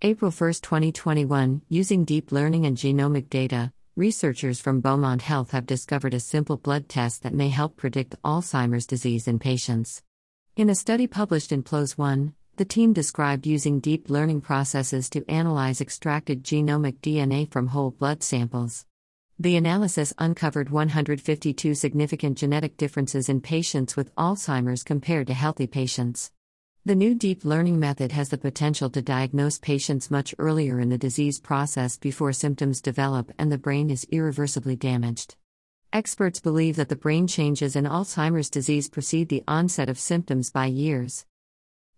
April 1, 2021, using deep learning and genomic data, researchers from Beaumont Health have discovered a simple blood test that may help predict Alzheimer's disease in patients. In a study published in PLOS One, the team described using deep learning processes to analyze extracted genomic DNA from whole blood samples. The analysis uncovered 152 significant genetic differences in patients with Alzheimer's compared to healthy patients. The new deep learning method has the potential to diagnose patients much earlier in the disease process before symptoms develop and the brain is irreversibly damaged. Experts believe that the brain changes in Alzheimer's disease precede the onset of symptoms by years.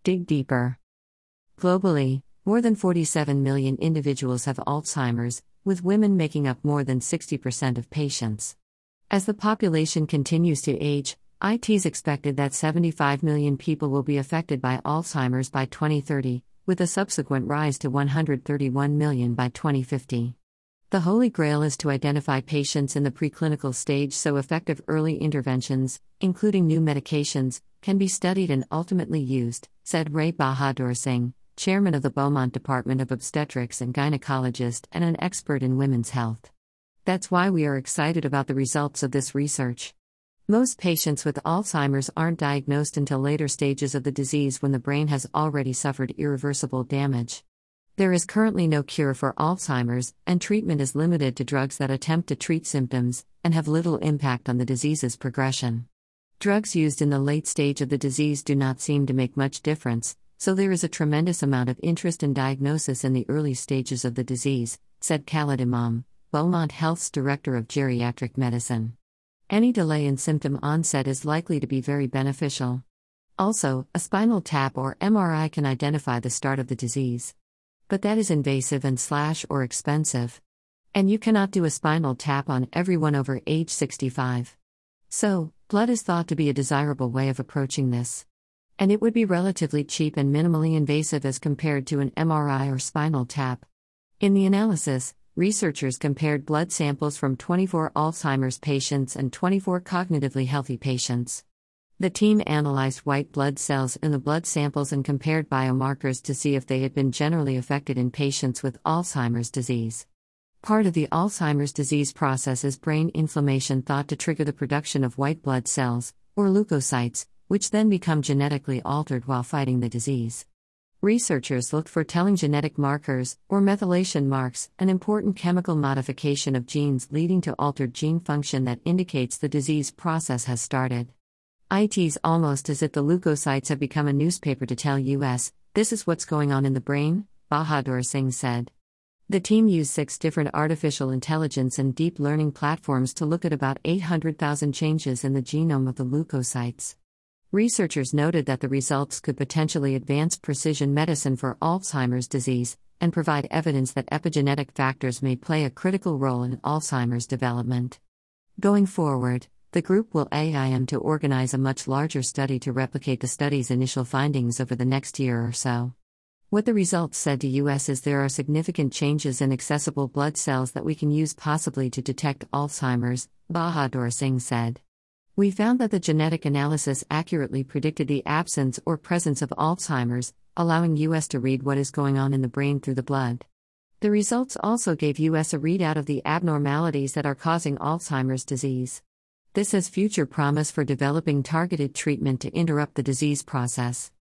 Dig deeper. Globally, more than 47 million individuals have Alzheimer's, with women making up more than 60% of patients. As the population continues to age, IT's expected that 75 million people will be affected by Alzheimer's by 2030, with a subsequent rise to 131 million by 2050. The holy grail is to identify patients in the preclinical stage so effective early interventions, including new medications, can be studied and ultimately used, said Ray Bahado-Singh, chairman of the Beaumont Department of Obstetrics and Gynecologist and an expert in women's health. That's why we are excited about the results of this research. Most patients with Alzheimer's aren't diagnosed until later stages of the disease when the brain has already suffered irreversible damage. There is currently no cure for Alzheimer's, and treatment is limited to drugs that attempt to treat symptoms and have little impact on the disease's progression. Drugs used in the late stage of the disease do not seem to make much difference, so there is a tremendous amount of interest in diagnosis in the early stages of the disease, said Khalid Imam, Beaumont Health's Director of Geriatric Medicine. Any delay in symptom onset is likely to be very beneficial. Also, a spinal tap or MRI can identify the start of the disease. But that is invasive and slash or expensive. And you cannot do a spinal tap on everyone over age 65. So, blood is thought to be a desirable way of approaching this. And it would be relatively cheap and minimally invasive as compared to an MRI or spinal tap. In the analysis, researchers compared blood samples from 24 Alzheimer's patients and 24 cognitively healthy patients. The team analyzed white blood cells in the blood samples and compared biomarkers to see if they had been generally affected in patients with Alzheimer's disease. Part of the Alzheimer's disease process is brain inflammation thought to trigger the production of white blood cells, or leukocytes, which then become genetically altered while fighting the disease. Researchers looked for telling genetic markers, or methylation marks, an important chemical modification of genes leading to altered gene function that indicates the disease process has started. It's almost as if the leukocytes have become a newspaper to tell us, this is what's going on in the brain, Bahado-Singh said. The team used six different artificial intelligence and deep learning platforms to look at about 800,000 changes in the genome of the leukocytes. Researchers noted that the results could potentially advance precision medicine for Alzheimer's disease and provide evidence that epigenetic factors may play a critical role in Alzheimer's development. Going forward, the group will aim to organize a much larger study to replicate the study's initial findings over the next year or so. What the results said to us is there are significant changes in accessible blood cells that we can use possibly to detect Alzheimer's, Bahado-Singh said. We found that the genetic analysis accurately predicted the absence or presence of Alzheimer's, allowing US to read what is going on in the brain through the blood. The results also gave US a readout of the abnormalities that are causing Alzheimer's disease. This has future promise for developing targeted treatment to interrupt the disease process.